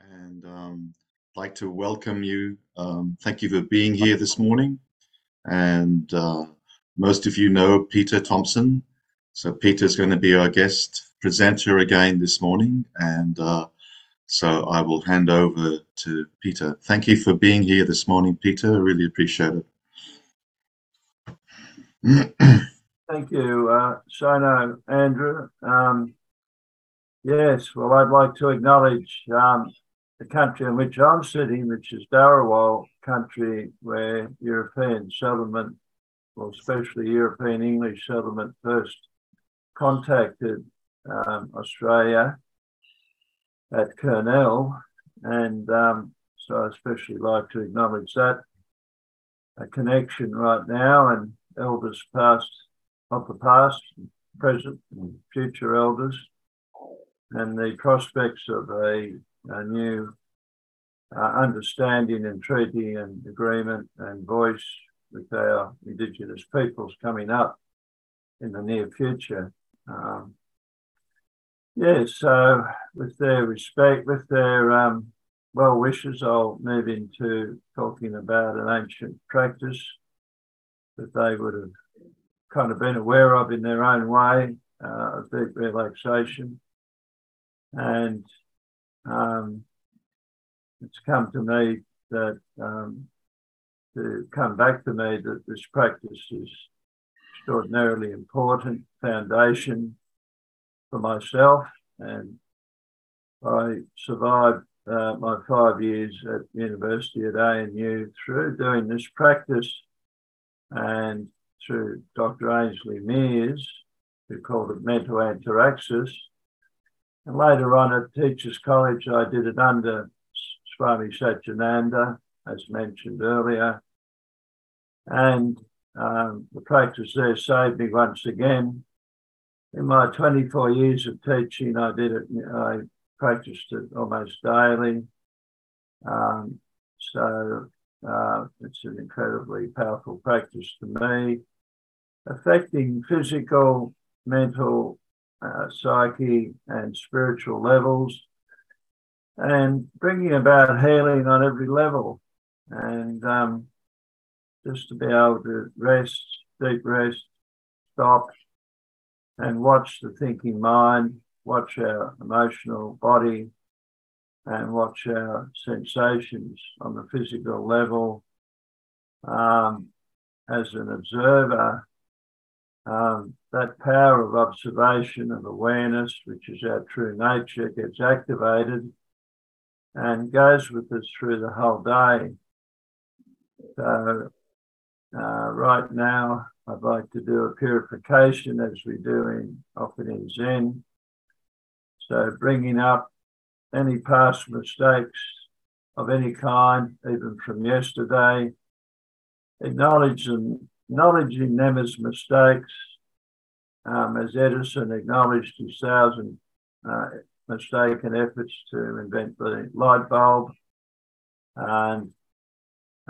and um, I'd like to welcome you. Um, thank you for being here this morning. And uh, most of you know Peter Thompson. So Peter's going to be our guest presenter again this morning. And uh, so I will hand over to Peter. Thank you for being here this morning, Peter. I really appreciate it. Thank you, uh, Shano, Andrew. Um, yes, well, I'd like to acknowledge um, the country in which I'm sitting, which is Dharawal country, where European settlement, well, especially European English settlement, first contacted um, Australia at Kurnell. And um, so I especially like to acknowledge that a connection right now and elders past of the past, present, and future elders, and the prospects of a a new uh, understanding and treaty and agreement and voice with our Indigenous peoples coming up in the near future. Um, yeah, so with their respect, with their um, well wishes, I'll move into talking about an ancient practice that they would have kind of been aware of in their own way, uh, of deep relaxation. And um, it's come to me that um, to come back to me that this practice is extraordinarily important foundation for myself and I survived uh, my five years at university at ANU through doing this practice and through Dr. Ainslie Meares, who called it mental ataraxis, and later on at Teachers College, I did it under Swami Satyananda, as mentioned earlier. And um, the practice there saved me once again. In my 24 years of teaching, I did it, I practiced it almost daily. Um, so uh, it's an incredibly powerful practice to me, affecting physical, mental, uh, psyche and spiritual levels and bringing about healing on every level. And um, just to be able to rest deep rest stop and watch the thinking mind watch our emotional body and watch our sensations on the physical level. Um, as an observer um, that power of observation and awareness, which is our true nature, gets activated and goes with us through the whole day. So, uh, right now, I'd like to do a purification as we do in often in Zen. So, bringing up any past mistakes of any kind, even from yesterday, acknowledging, acknowledging them as mistakes, um, as Edison acknowledged his thousand uh, mistaken efforts to invent the light bulb, and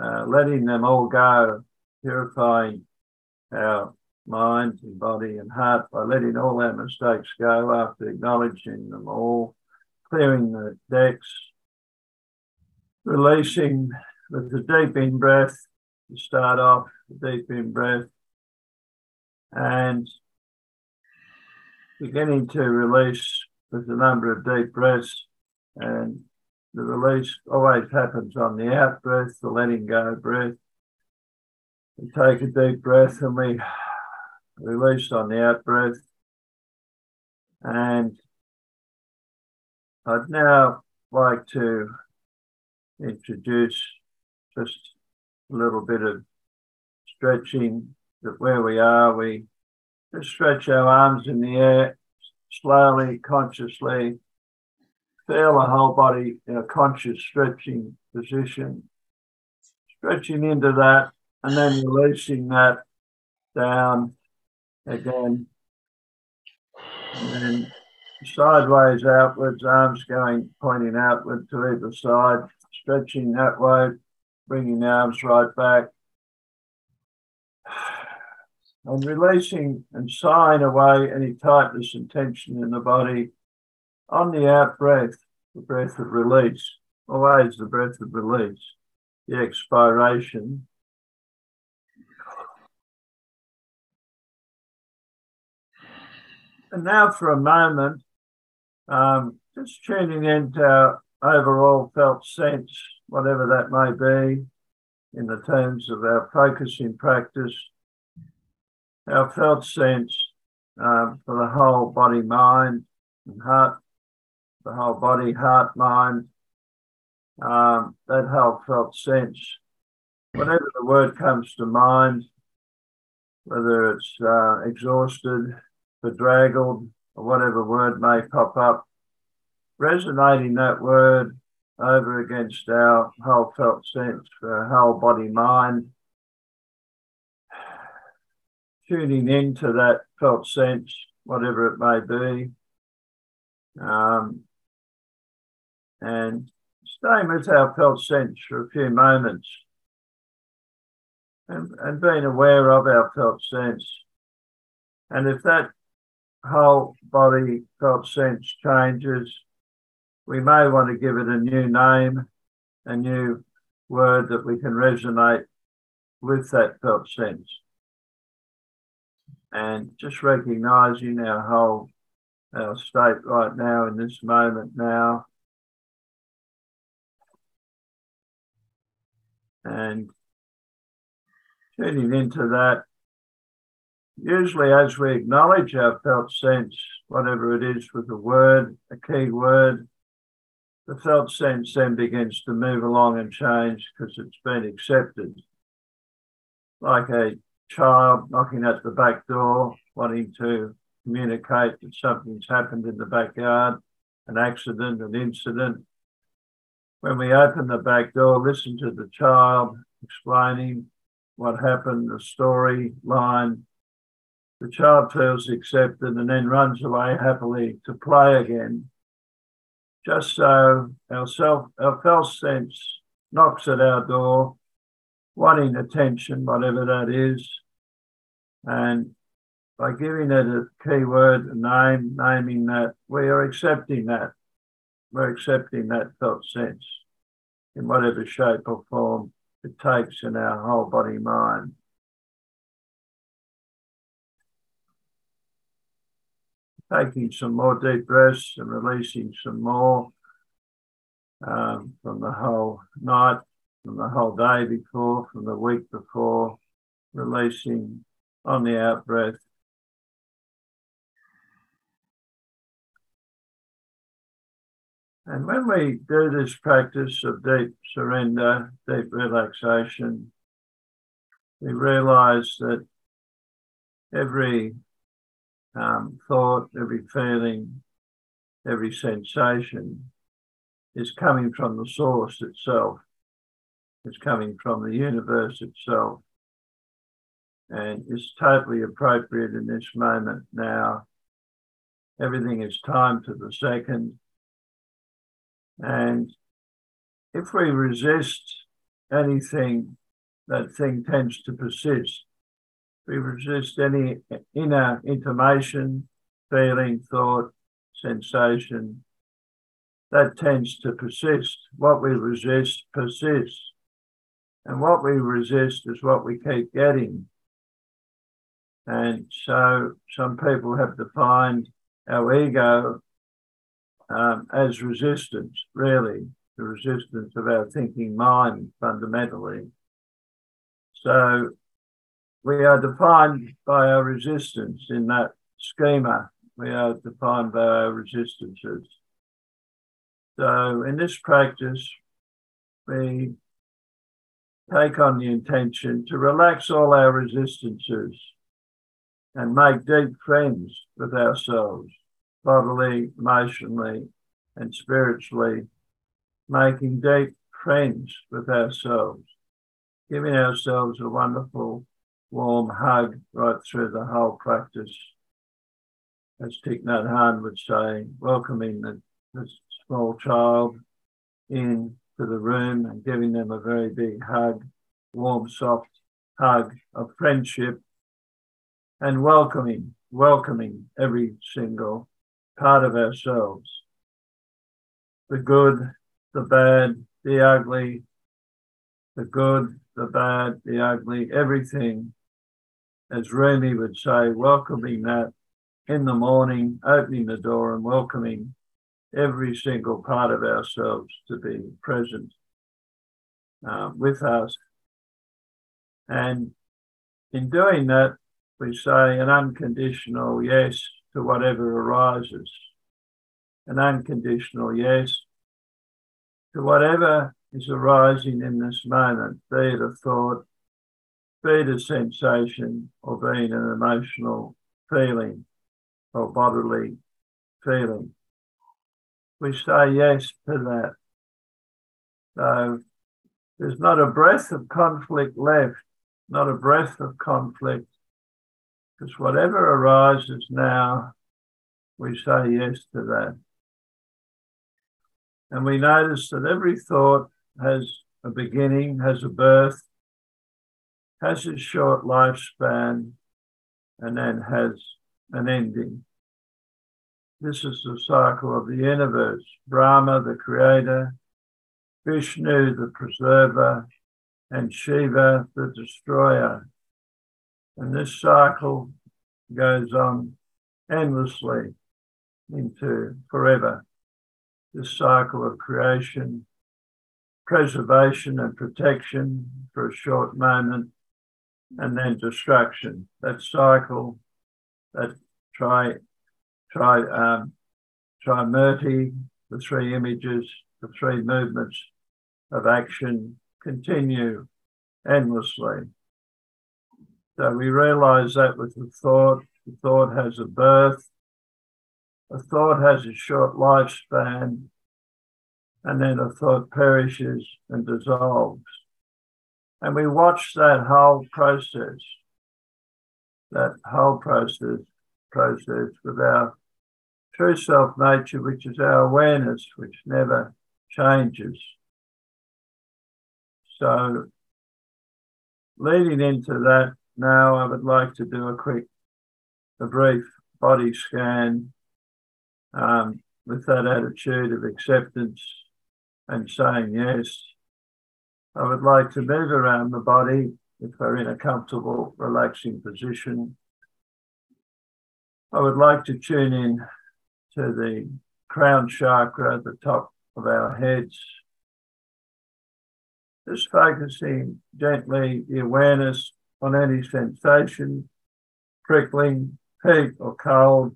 uh, letting them all go, purifying our mind and body and heart by letting all our mistakes go after acknowledging them all, clearing the decks, releasing with a deep in breath to start off, deep in breath, and beginning to release with a number of deep breaths. And the release always happens on the out breath, the letting go breath. We take a deep breath and we release on the out breath. And I'd now like to introduce just a little bit of stretching that where we are, we just stretch our arms in the air, slowly, consciously. Feel the whole body in a conscious stretching position. Stretching into that and then releasing that down again. And then sideways outwards, arms going, pointing outward to either side, stretching that way, bringing the arms right back and releasing and sighing away any tightness and tension in the body on the out breath, the breath of release, always the breath of release, the expiration. And now for a moment, um, just tuning into our overall felt sense, whatever that may be, in the terms of our focusing practice, our felt sense um, for the whole body, mind, and heart, the whole body, heart, mind, um, that whole felt sense. Whenever the word comes to mind, whether it's uh, exhausted, bedraggled, or whatever word may pop up, resonating that word over against our whole felt sense for our whole body mind, tuning into that felt sense, whatever it may be, um, and staying with our felt sense for a few moments and, and being aware of our felt sense. And if that whole body felt sense changes, we may want to give it a new name, a new word that we can resonate with that felt sense. And just recognizing our whole our state right now in this moment now. And tuning into that. Usually, as we acknowledge our felt sense, whatever it is with a word, a key word, the felt sense then begins to move along and change because it's been accepted. Like a child knocking at the back door, wanting to communicate that something's happened in the backyard, an accident, an incident. When we open the back door, listen to the child explaining what happened, the story line. The child feels accepted and then runs away happily to play again just so our self, our felt sense knocks at our door, wanting attention, whatever that is. And by giving it a key word, a name, naming that, we are accepting that. We're accepting that felt sense in whatever shape or form it takes in our whole body mind. taking some more deep breaths and releasing some more um, from the whole night, from the whole day before, from the week before, releasing on the out breath. And when we do this practice of deep surrender, deep relaxation, we realize that every um, thought, every feeling, every sensation is coming from the source itself. It's coming from the universe itself. And it's totally appropriate in this moment now. Everything is timed to the second. And if we resist anything, that thing tends to persist. We resist any inner intimation, feeling, thought, sensation. That tends to persist. What we resist persists. And what we resist is what we keep getting. And so some people have defined our ego um, as resistance, really, the resistance of our thinking mind fundamentally. So we are defined by our resistance in that schema. We are defined by our resistances. So in this practice, we take on the intention to relax all our resistances and make deep friends with ourselves, bodily, emotionally, and spiritually, making deep friends with ourselves, giving ourselves a wonderful warm hug right through the whole practice. As Thich Nhat Hanh would say, welcoming the, the small child into the room and giving them a very big hug, warm, soft hug of friendship, and welcoming, welcoming every single part of ourselves. the good, the bad, the ugly, the good, the bad, the ugly, everything, as Rumi would say, welcoming that in the morning, opening the door and welcoming every single part of ourselves to be present uh, with us. And in doing that, we say an unconditional yes to whatever arises, an unconditional yes to whatever is arising in this moment, be it a thought, be it a sensation, or be it an emotional feeling or bodily feeling. We say yes to that. So there's not a breath of conflict left, not a breath of conflict, because whatever arises now, we say yes to that. And we notice that every thought has a beginning, has a birth, has a short lifespan, and then has an ending. This is the cycle of the universe. Brahma, the creator, Vishnu, the preserver, and Shiva, the destroyer. And this cycle goes on endlessly into forever. This cycle of creation, preservation, and protection for a short moment, and then destruction. That cycle, that try, try, um, trimurti, the three images, the three movements of action continue endlessly. So we realize that with the thought, the thought has a birth, a thought has a short lifespan, and then a thought perishes and dissolves. And we watch that whole process, that whole process, process with our true self nature, which is our awareness, which never changes. So, leading into that, now I would like to do a quick, a brief body scan um, with that attitude of acceptance and saying yes. I would like to move around the body if we're in a comfortable, relaxing position. I would like to tune in to the crown chakra at the top of our heads. Just focusing gently the awareness on any sensation, prickling, heat, or cold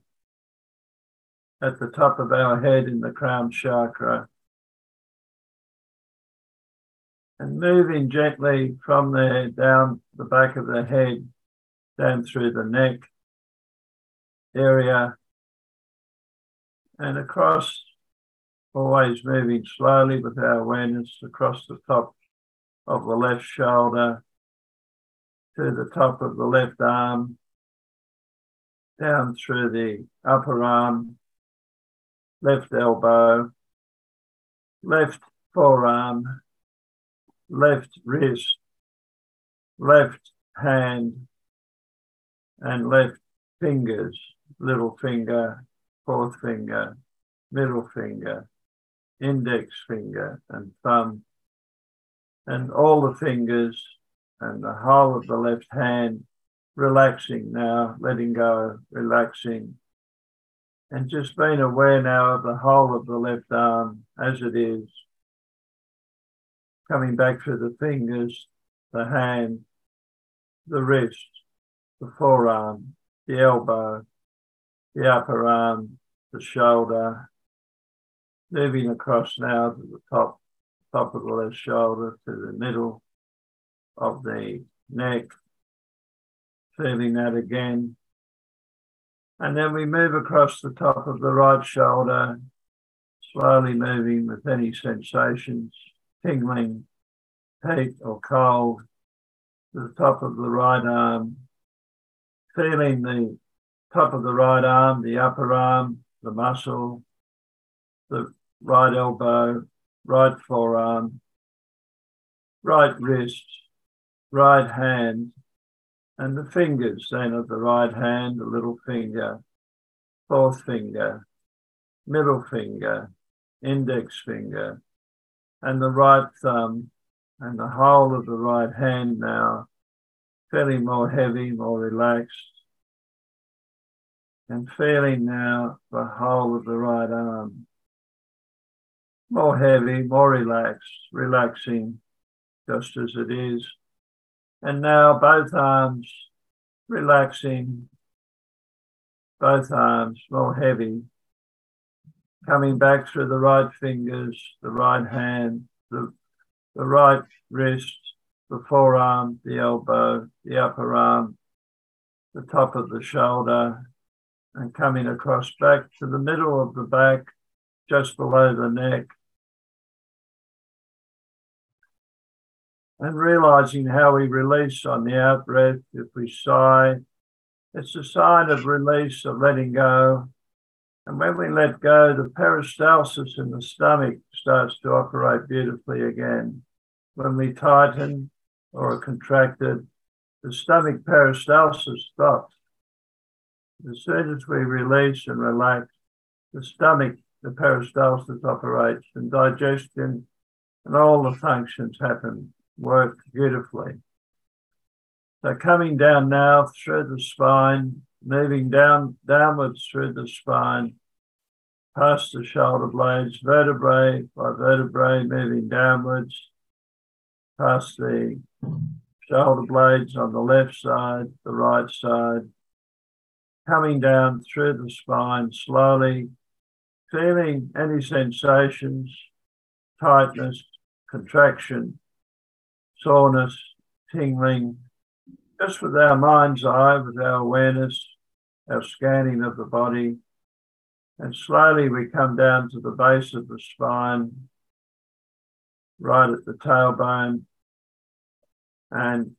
at the top of our head in the crown chakra. And moving gently from there down the back of the head, down through the neck area, and across, always moving slowly with our awareness across the top of the left shoulder to the top of the left arm, down through the upper arm, left elbow, left forearm, left wrist, left hand, and left fingers, little finger, fourth finger, middle finger, index finger, and thumb, and all the fingers and the whole of the left hand, relaxing now, letting go, relaxing, and just being aware now of the whole of the left arm as it is, coming back through the fingers, the hand, the wrist, the forearm, the elbow, the upper arm, the shoulder, moving across now to the top, top of the left shoulder to the middle of the neck, feeling that again. And then we move across the top of the right shoulder, slowly moving with any sensations, tingling, heat or cold, to the top of the right arm, feeling the top of the right arm, the upper arm, the muscle, the right elbow, right forearm, right wrist, right hand, and the fingers then of the right hand, the little finger, fourth finger, middle finger, index finger, and the right thumb, and the whole of the right hand now, feeling more heavy, more relaxed, and feeling now the whole of the right arm, more heavy, more relaxed, relaxing just as it is. And now both arms relaxing, both arms more heavy, coming back through the right fingers, the right hand, the, the right wrist, the forearm, the elbow, the upper arm, the top of the shoulder, and coming across back to the middle of the back, just below the neck. And realizing how we release on the out breath, if we sigh, it's a sign of release, of letting go. And when we let go, the peristalsis in the stomach starts to operate beautifully again. When we tighten or are contracted, the stomach peristalsis stops. As soon as we release and relax, the stomach, the peristalsis operates and digestion and all the functions happen, work beautifully. So coming down now through the spine, moving down downwards through the spine, past the shoulder blades, vertebrae by vertebrae, moving downwards, past the shoulder blades on the left side, the right side, coming down through the spine slowly, feeling any sensations, tightness, contraction, soreness, tingling, just with our mind's eye, with our awareness, our scanning of the body. And slowly we come down to the base of the spine, right at the tailbone, and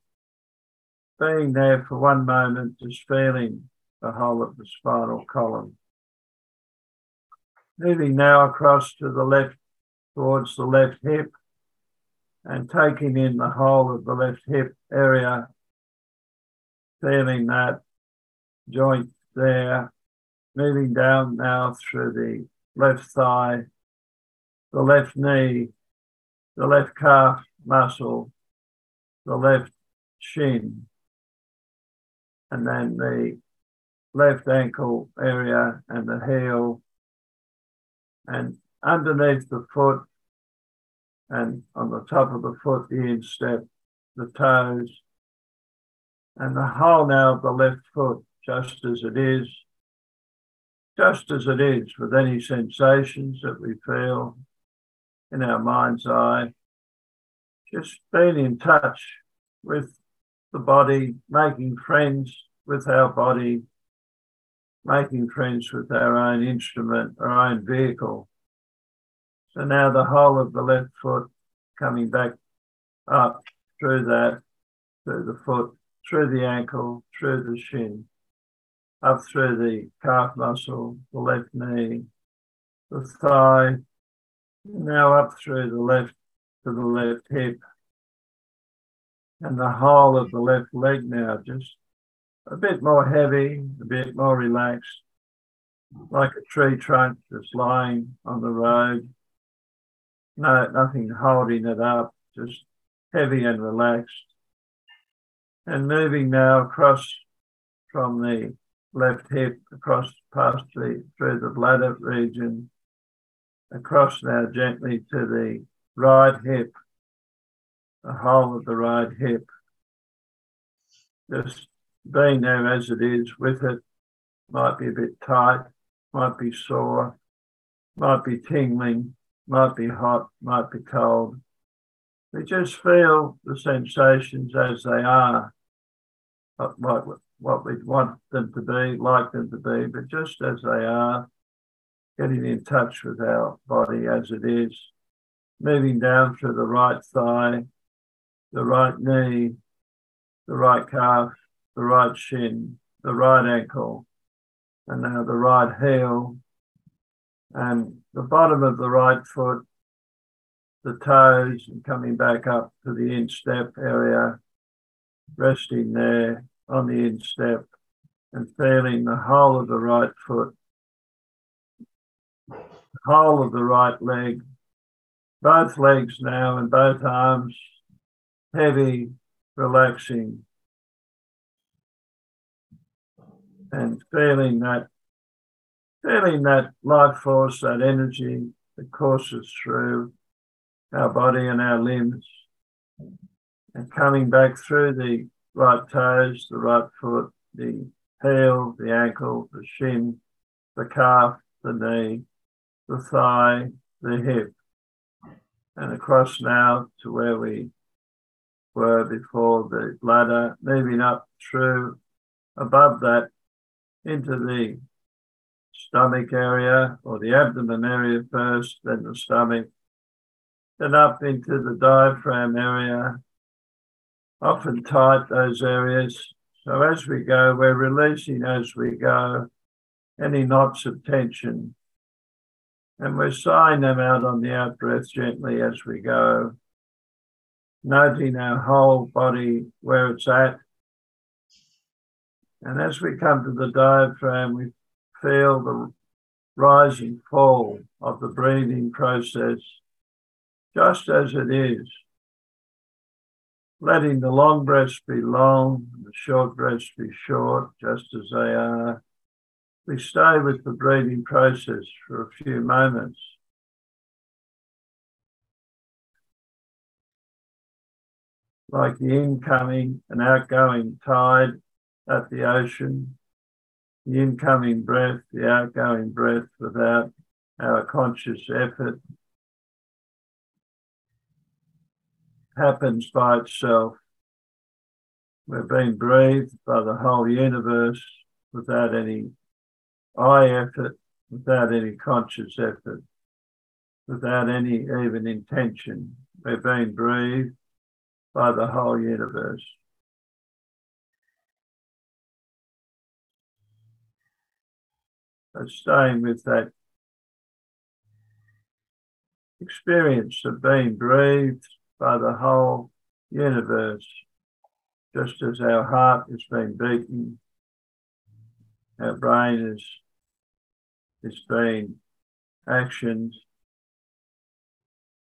being there for one moment, just feeling the whole of the spinal column. Moving now across to the left, towards the left hip, and taking in the whole of the left hip area, feeling that joint there, moving down now through the left thigh, the left knee, the left calf muscle, the left shin, and then the left ankle area and the heel, and underneath the foot, and on the top of the foot, the instep, the toes, and the whole now of the left foot, just as it is, just as it is, with any sensations that we feel in our mind's eye, just being in touch with the body, making friends with our body, making friends with our own instrument, our own vehicle. So now the whole of the left foot coming back up through that, through the foot, through the ankle, through the shin, up through the calf muscle, the left knee, the thigh, now up through the left to the left hip, and the whole of the left leg now just a bit more heavy, a bit more relaxed, like a tree trunk just lying on the road. No, nothing holding it up, just heavy and relaxed. And moving now across from the left hip, across past the through the bladder region, across now gently to the right hip, the whole of the right hip. Just being there as it is with it might be a bit tight, might be sore, might be tingling, might be hot, might be cold. We just feel the sensations as they are, what, what, what we want them to be, like them to be, but just as they are, getting in touch with our body as it is, moving down through the right thigh, the right knee, the right calf, the right shin, the right ankle, and now the right heel, and the bottom of the right foot, the toes, and coming back up to the instep area, resting there on the instep, and feeling the whole of the right foot, the whole of the right leg, both legs now and both arms heavy, relaxing, and feeling that feeling that life force, that energy that courses through our body and our limbs, and coming back through the right toes, the right foot, the heel, the ankle, the shin, the calf, the knee, the thigh, the hip, and across now to where we were before the bladder, moving up through above that into the stomach area or the abdomen area first, then the stomach, then up into the diaphragm area. Often tight those areas. So as we go, we're releasing as we go any knots of tension. And we're sighing them out on the out breath gently as we go, noting our whole body where it's at. And as we come to the diaphragm, we feel the rise and fall of the breathing process just as it is. Letting the long breaths be long, the short breaths be short, just as they are. We stay with the breathing process for a few moments. Like the incoming and outgoing tide at the ocean, the incoming breath, the outgoing breath without our conscious effort happens by itself. We're being breathed by the whole universe without any eye effort, without any conscious effort, without any even intention. We're being breathed by the whole universe. Staying with that experience of being breathed by the whole universe, just as our heart is being beaten, our brain is is being actions,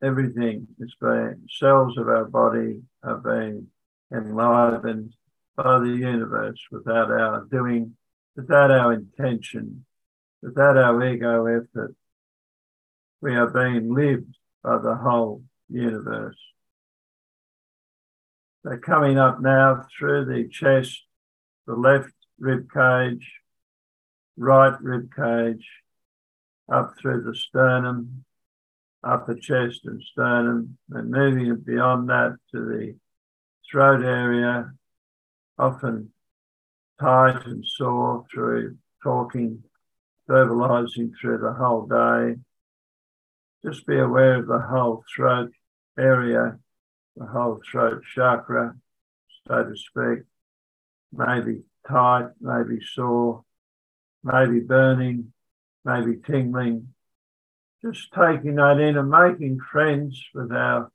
everything is being cells of our body are being enlivened by the universe without our doing, without our intention, Without our ego effort, we are being lived by the whole universe. They're coming up now through the chest, the left rib cage, right rib cage, up through the sternum, upper chest and sternum, and moving beyond that to the throat area, often tight and sore through talking verbalizing through the whole day. Just be aware of the whole throat area, the whole throat chakra, so to speak. Maybe tight, maybe sore, maybe burning, maybe tingling. Just taking that in and making friends with our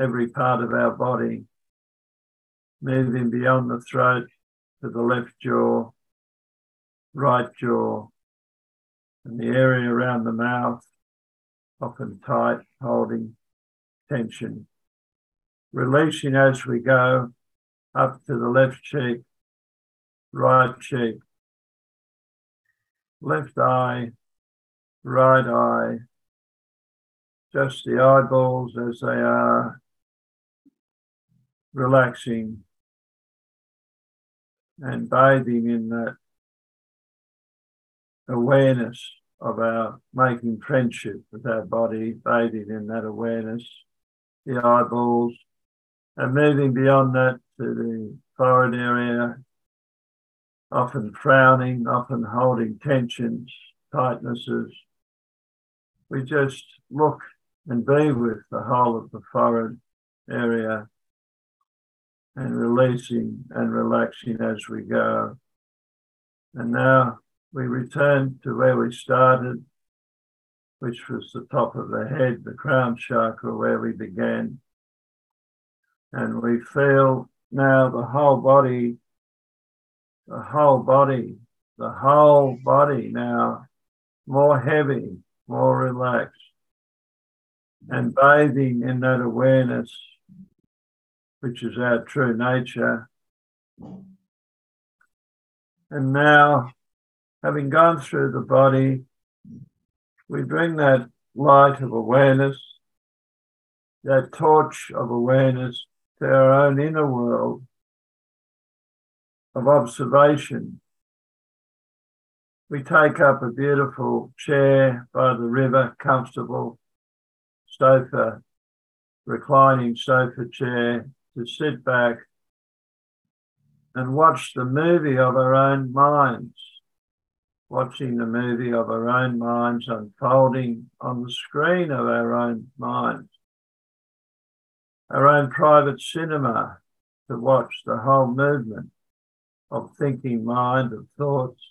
every part of our body. Moving beyond the throat to the left jaw, right jaw, and the area around the mouth, often tight, holding tension. Releasing as we go up to the left cheek, right cheek, left eye, right eye, just the eyeballs as they are, relaxing. And bathing in that awareness of our making friendship with our body, bathing in that awareness, the eyeballs, and moving beyond that to the forehead area, often frowning, often holding tensions, tightnesses. We just look and be with the whole of the forehead area and releasing and relaxing as we go. And now we return to where we started, which was the top of the head, the crown chakra, where we began. And we feel now the whole body, the whole body, the whole body now more heavy, more relaxed, and bathing in that awareness, which is our true nature. And now, having gone through the body, we bring that light of awareness, that torch of awareness to our own inner world of observation. We take up a beautiful chair by the river, comfortable sofa, reclining sofa chair to sit back and watch the movie of our own minds, watching the movie of our own minds unfolding on the screen of our own minds, our own private cinema to watch the whole movement of thinking mind, of thoughts,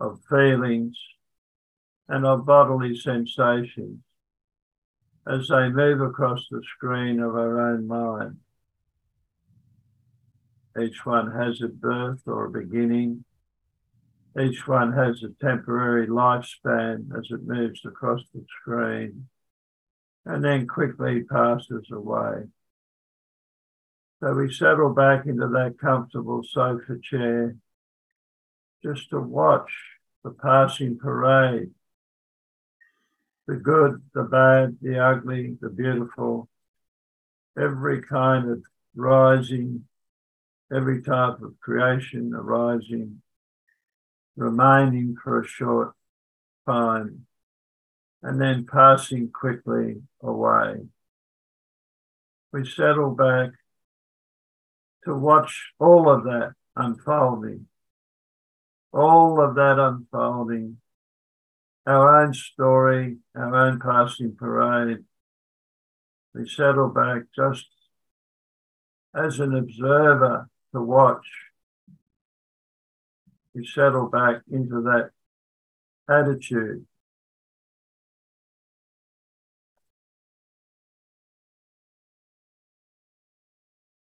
of feelings, and of bodily sensations as they move across the screen of our own mind. Each one has a birth or a beginning. Each one has a temporary lifespan as it moves across the screen and then quickly passes away. So we settle back into that comfortable sofa chair just to watch the passing parade the good, the bad, the ugly, the beautiful, every kind of rising, every type of creation arising, remaining for a short time, and then passing quickly away. We settle back to watch all of that unfolding, all of that unfolding, our own story, our own passing parade. We settle back just as an observer to watch. We settle back into that attitude.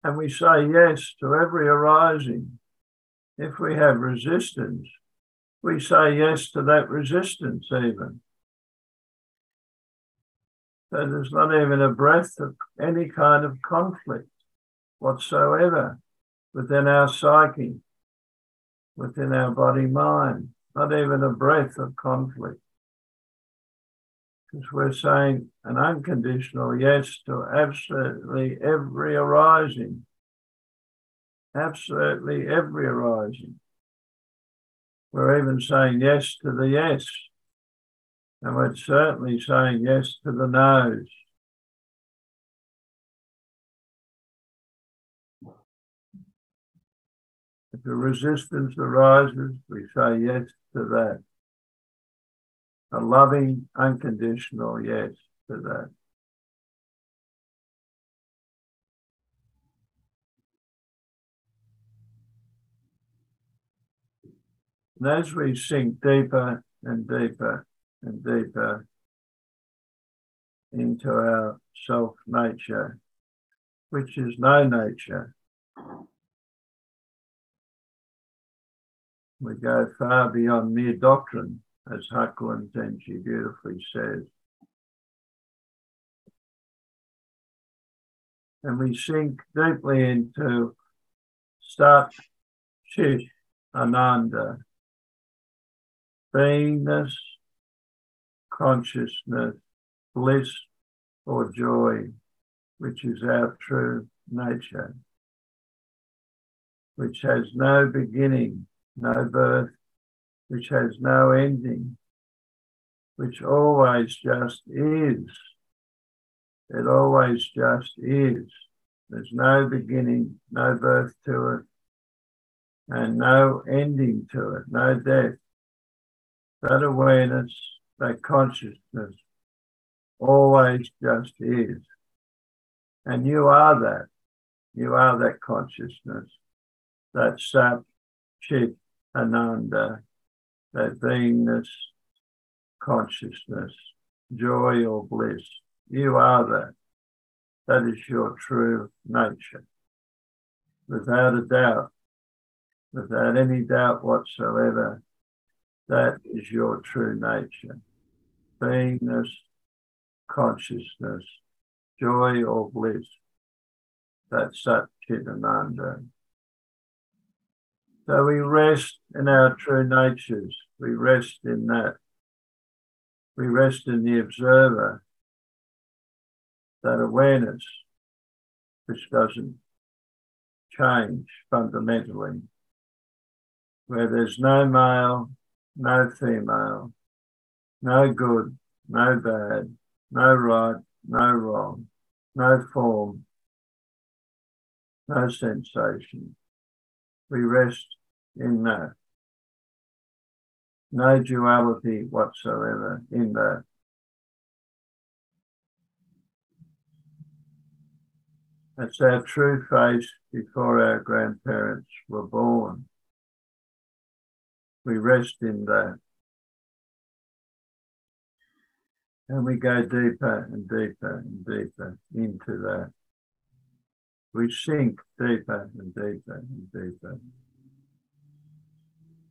And we say yes to every arising. If we have resistance, we say yes to that resistance, even. So there's not even a breath of any kind of conflict whatsoever within our psyche, within our body mind, not even a breath of conflict. Because we're saying an unconditional yes to absolutely every arising, absolutely every arising. We're even saying yes to the yes. And we're certainly saying yes to the no's. If the resistance arises, we say yes to that. A loving, unconditional yes to that. And as we sink deeper and deeper and deeper into our self nature, which is no nature, we go far beyond mere doctrine, as Hakuin Zenji beautifully says. And we sink deeply into Sat Chit Ananda, beingness, consciousness, bliss, or joy, which is our true nature, which has no beginning, no birth, which has no ending, which always just is. It always just is. There's no beginning, no birth to it, and no ending to it, no death that awareness, that consciousness always just is. And you are that. You are that consciousness, that sat, chit, ananda, that beingness, consciousness, joy or bliss. You are that. That is your true nature. Without a doubt, without any doubt whatsoever, that is your true nature. beingness, consciousness, joy or bliss. That's Chitananda. So we rest in our true natures. We rest in that. We rest in the observer, that awareness, which doesn't change fundamentally, where there's no male, no female, no good, no bad, no right, no wrong, no form, no sensation. We rest in that. No duality whatsoever in that. That's our true face before our grandparents were born. We rest in that. And we go deeper and deeper and deeper into that. We sink deeper and deeper and deeper.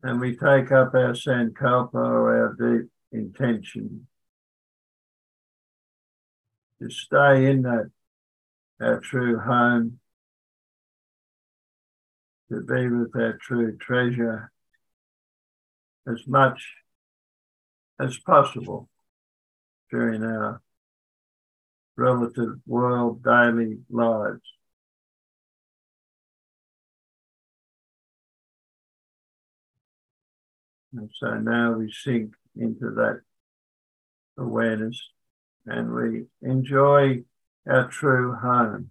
And we take up our sankalpa or our deep intention to stay in that, our true home, to be with our true treasure as much as possible during our relative world daily lives. And so now we sink into that awareness and we enjoy our true home.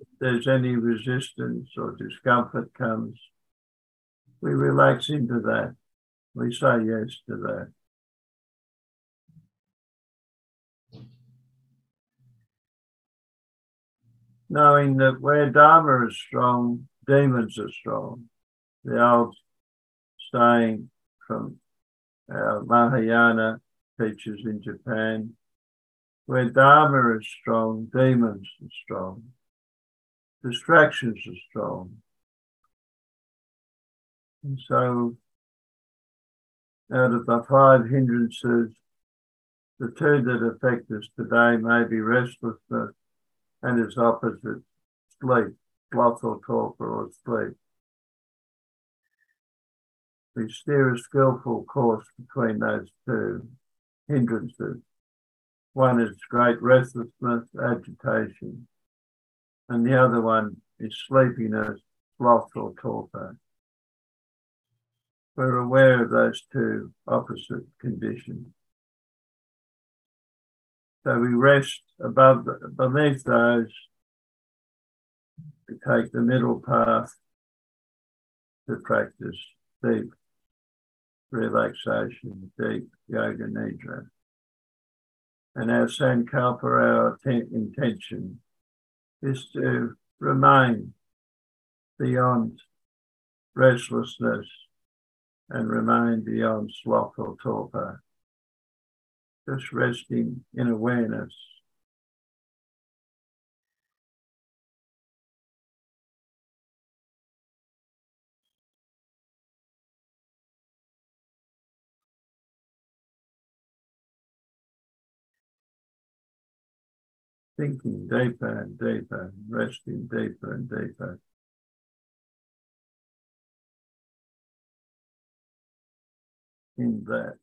If there's any resistance or discomfort comes, we relax into that. We say yes to that. Knowing that where Dharma is strong, demons are strong. The old saying from our Mahayana teachers in Japan where Dharma is strong, demons are strong, distractions are strong. And so, out of the five hindrances, the two that affect us today may be restlessness and its opposite, sleep, sloth or torpor or sleep. We steer a skillful course between those two hindrances. One is great restlessness, agitation, and the other one is sleepiness, sloth, or torpor. We're aware of those two opposite conditions. So we rest above, beneath those. We take the middle path to practice deep relaxation, deep yoga nidra and our sankalpa, our intention, is to remain beyond restlessness and remain beyond sloth or torpor, just resting in awareness. Thinking deeper and deeper, resting deeper and deeper. In that.